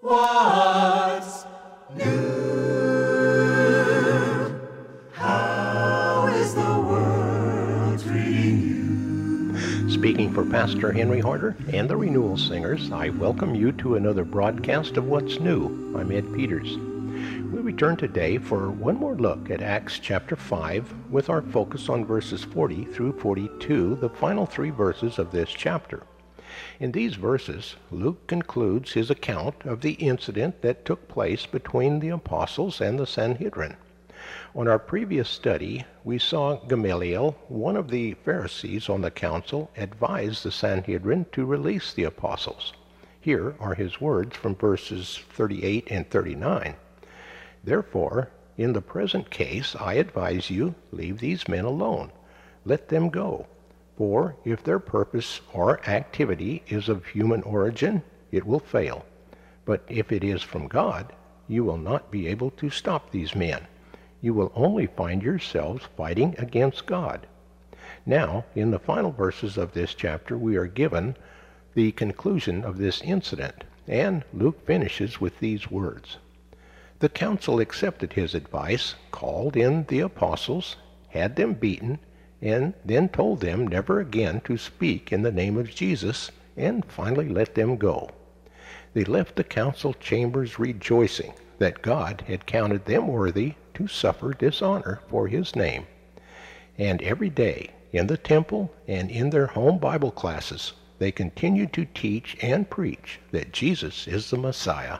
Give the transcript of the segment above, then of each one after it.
What's new? How is the world treating you? Speaking for Pastor Henry Harder and the Renewal Singers, I welcome you to another broadcast of What's New. I'm Ed Peters. We return today for one more look at Acts chapter 5 with our focus on verses 40 through 42, the final three verses of this chapter. In these verses, Luke concludes his account of the incident that took place between the apostles and the Sanhedrin. On our previous study, we saw Gamaliel, one of the Pharisees on the council, advise the Sanhedrin to release the apostles. Here are his words from verses 38 and 39. Therefore, in the present case, I advise you, leave these men alone. Let them go. For if their purpose or activity is of human origin, it will fail. But if it is from God, you will not be able to stop these men. You will only find yourselves fighting against God. Now, in the final verses of this chapter, we are given the conclusion of this incident, and Luke finishes with these words. The council accepted his advice, called in the apostles, had them beaten, and then told them never again to speak in the name of Jesus, and finally let them go. They left the council chambers rejoicing that God had counted them worthy to suffer dishonor for his name. And every day, in the temple and in their home Bible classes, they continued to teach and preach that Jesus is the Messiah.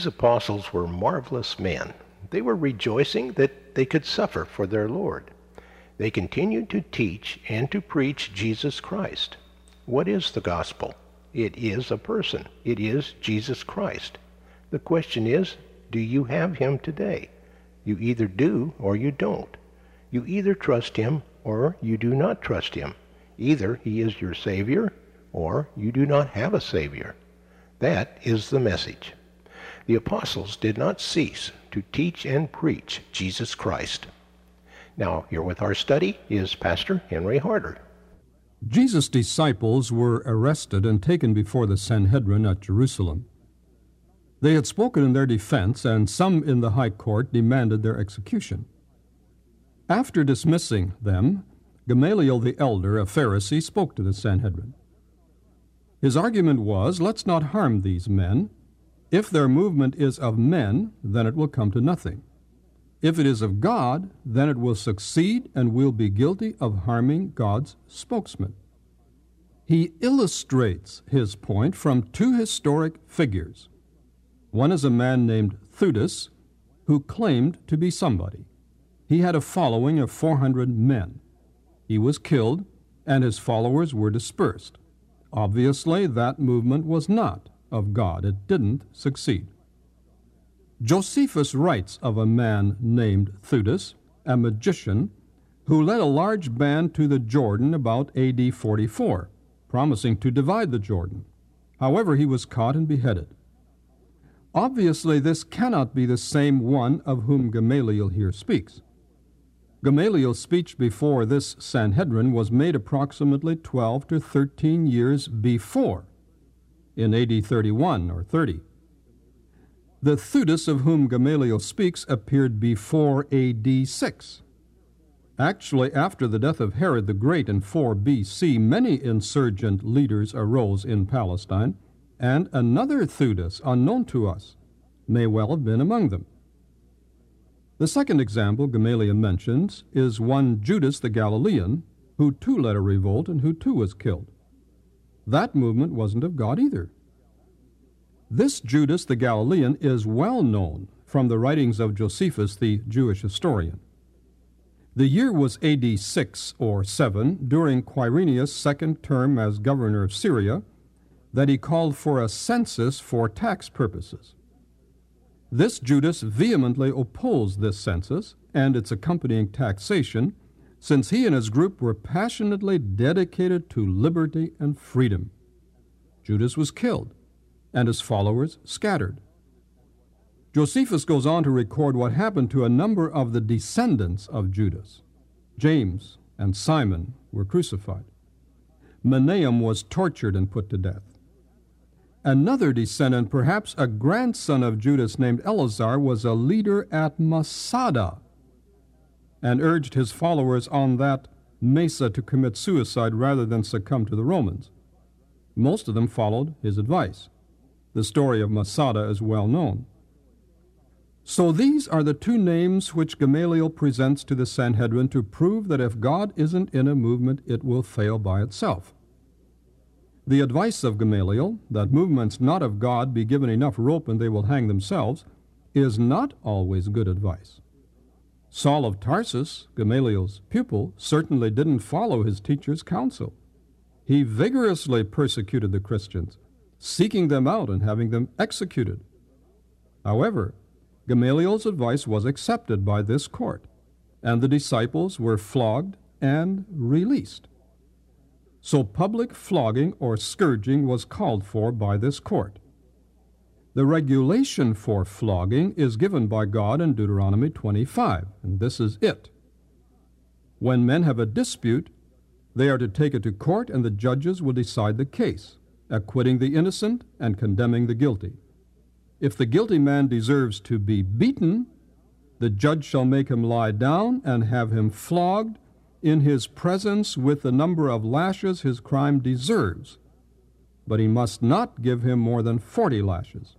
These apostles were marvelous men. They were rejoicing that they could suffer for their Lord. They continued to teach and to preach Jesus Christ. What is the gospel? It is a person. It is Jesus Christ. The question is, do you have him today? You either do or you don't. You either trust him or you do not trust him. Either he is your Savior or you do not have a Savior. That is the message. The apostles did not cease to teach and preach Jesus Christ. Now, here with our study is Pastor Henry Harder. Jesus' disciples were arrested and taken before the Sanhedrin at Jerusalem. They had spoken in their defense, and some in the high court demanded their execution. After dismissing them, Gamaliel the elder, a Pharisee, spoke to the Sanhedrin. His argument was, Let's not harm these men. If their movement is of men, then it will come to nothing. If it is of God, then it will succeed and will be guilty of harming God's spokesman. He illustrates his point from two historic figures. One is a man named Theudas, who claimed to be somebody. He had a following of 400 men. He was killed, and his followers were dispersed. Obviously, that movement was not of God. It didn't succeed. Josephus writes of a man named Theudas, a magician, who led a large band to the Jordan about AD 44, promising to divide the Jordan. However, he was caught and beheaded. Obviously, this cannot be the same one of whom Gamaliel here speaks. Gamaliel's speech before this Sanhedrin was made approximately 12 to 13 years before, in AD 31 or 30. The Theudas of whom Gamaliel speaks appeared before AD 6. Actually, after the death of Herod the Great in 4 BC, many insurgent leaders arose in Palestine, and another Theudas, unknown to us, may well have been among them. The second example Gamaliel mentions is one Judas the Galilean, who too led a revolt and who too was killed. That movement wasn't of God either. This Judas the Galilean is well known from the writings of Josephus, the Jewish historian. The year was AD 6 or 7, during Quirinius' second term as governor of Syria, that he called for a census for tax purposes. This Judas vehemently opposed this census and its accompanying taxation, since he and his group were passionately dedicated to liberty and freedom. Judas was killed and his followers scattered. Josephus goes on to record what happened to a number of the descendants of Judas. James and Simon were crucified. Menahem was tortured and put to death. Another descendant, perhaps a grandson of Judas named Eleazar, was a leader at Masada and urged his followers on that mesa to commit suicide rather than succumb to the Romans. Most of them followed his advice. The story of Masada is well known. So these are the two names which Gamaliel presents to the Sanhedrin to prove that if God isn't in a movement, it will fail by itself. The advice of Gamaliel, that movements not of God be given enough rope and they will hang themselves, is not always good advice. Saul of Tarsus, Gamaliel's pupil, certainly didn't follow his teacher's counsel. He vigorously persecuted the Christians, seeking them out and having them executed. However, Gamaliel's advice was accepted by this court, and the disciples were flogged and released. So public flogging or scourging was called for by this court. The regulation for flogging is given by God in Deuteronomy 25, and this is it. When men have a dispute, they are to take it to court, and the judges will decide the case, acquitting the innocent and condemning the guilty. If the guilty man deserves to be beaten, the judge shall make him lie down and have him flogged in his presence with the number of lashes his crime deserves. But he must not give him more than forty lashes.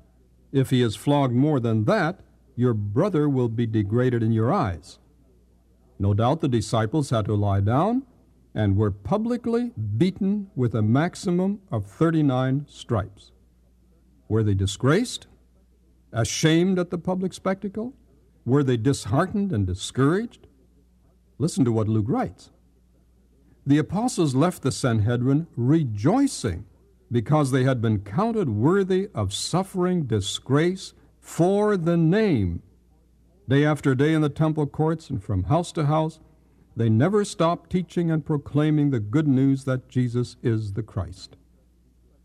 If he is flogged more than that, your brother will be degraded in your eyes. No doubt the disciples had to lie down and were publicly beaten with a maximum of 39 stripes. Were they disgraced? Ashamed at the public spectacle? Were they disheartened and discouraged? Listen to what Luke writes. The apostles left the Sanhedrin rejoicing because they had been counted worthy of suffering disgrace for the name. Day after day in the temple courts and from house to house, they never stopped teaching and proclaiming the good news that Jesus is the Christ.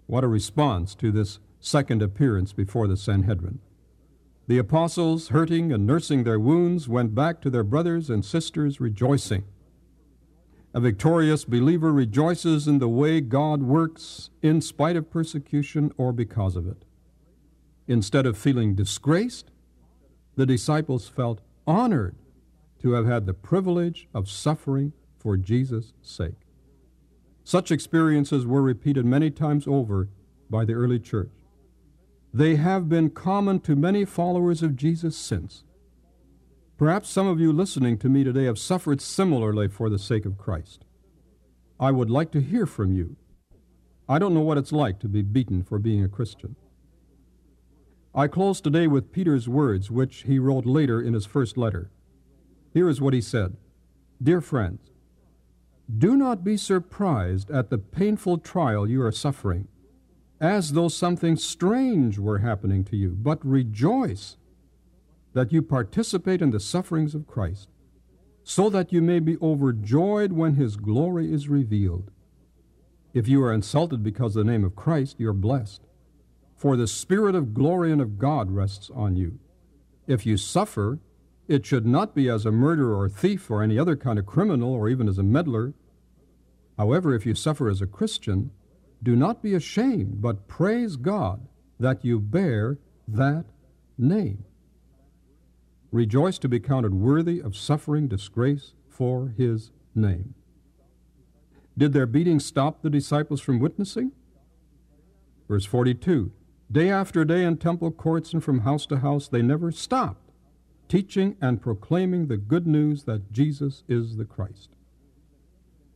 What a response to this second appearance before the Sanhedrin. The apostles, hurting and nursing their wounds, went back to their brothers and sisters rejoicing. A victorious believer rejoices in the way God works in spite of persecution or because of it. Instead of feeling disgraced, the disciples felt honored to have had the privilege of suffering for Jesus' sake. Such experiences were repeated many times over by the early church. They have been common to many followers of Jesus since. Perhaps some of you listening to me today have suffered similarly for the sake of Christ. I would like to hear from you. I don't know what it's like to be beaten for being a Christian. I close today with Peter's words, which he wrote later in his first letter. Here is what he said Dear friends, do not be surprised at the painful trial you are suffering, as though something strange were happening to you, but rejoice that you participate in the sufferings of Christ, so that you may be overjoyed when his glory is revealed. If you are insulted because of the name of Christ, you are blessed, for the Spirit of glory and of God rests on you. If you suffer, it should not be as a murderer or thief or any other kind of criminal or even as a meddler. However, if you suffer as a Christian, do not be ashamed, but praise God that you bear that name. Rejoice to be counted worthy of suffering disgrace for his name. Did their beating stop the disciples from witnessing? Verse 42 Day after day in temple courts and from house to house, they never stopped teaching and proclaiming the good news that Jesus is the Christ.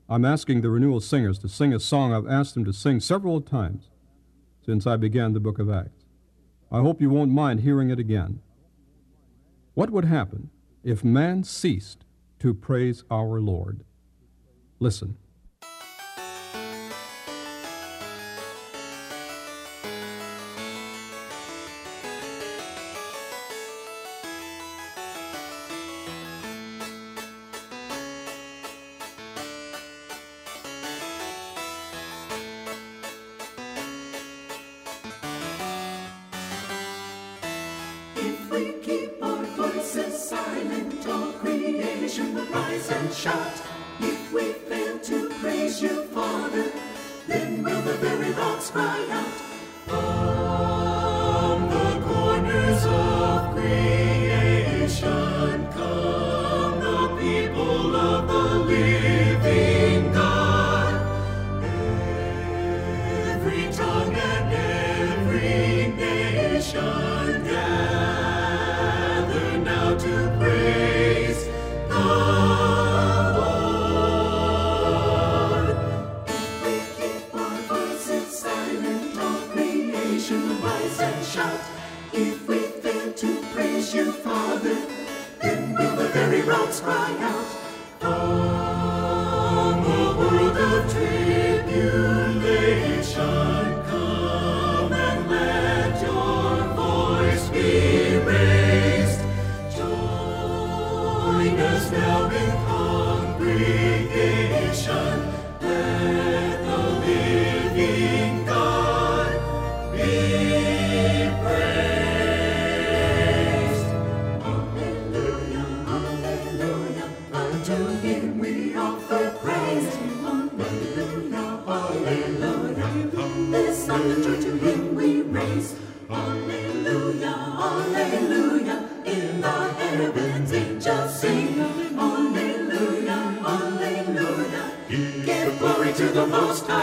I'm asking the renewal singers to sing a song I've asked them to sing several times since I began the book of Acts. I hope you won't mind hearing it again. What would happen if man ceased to praise our Lord? Listen. If we keep rise and shout. World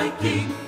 High King.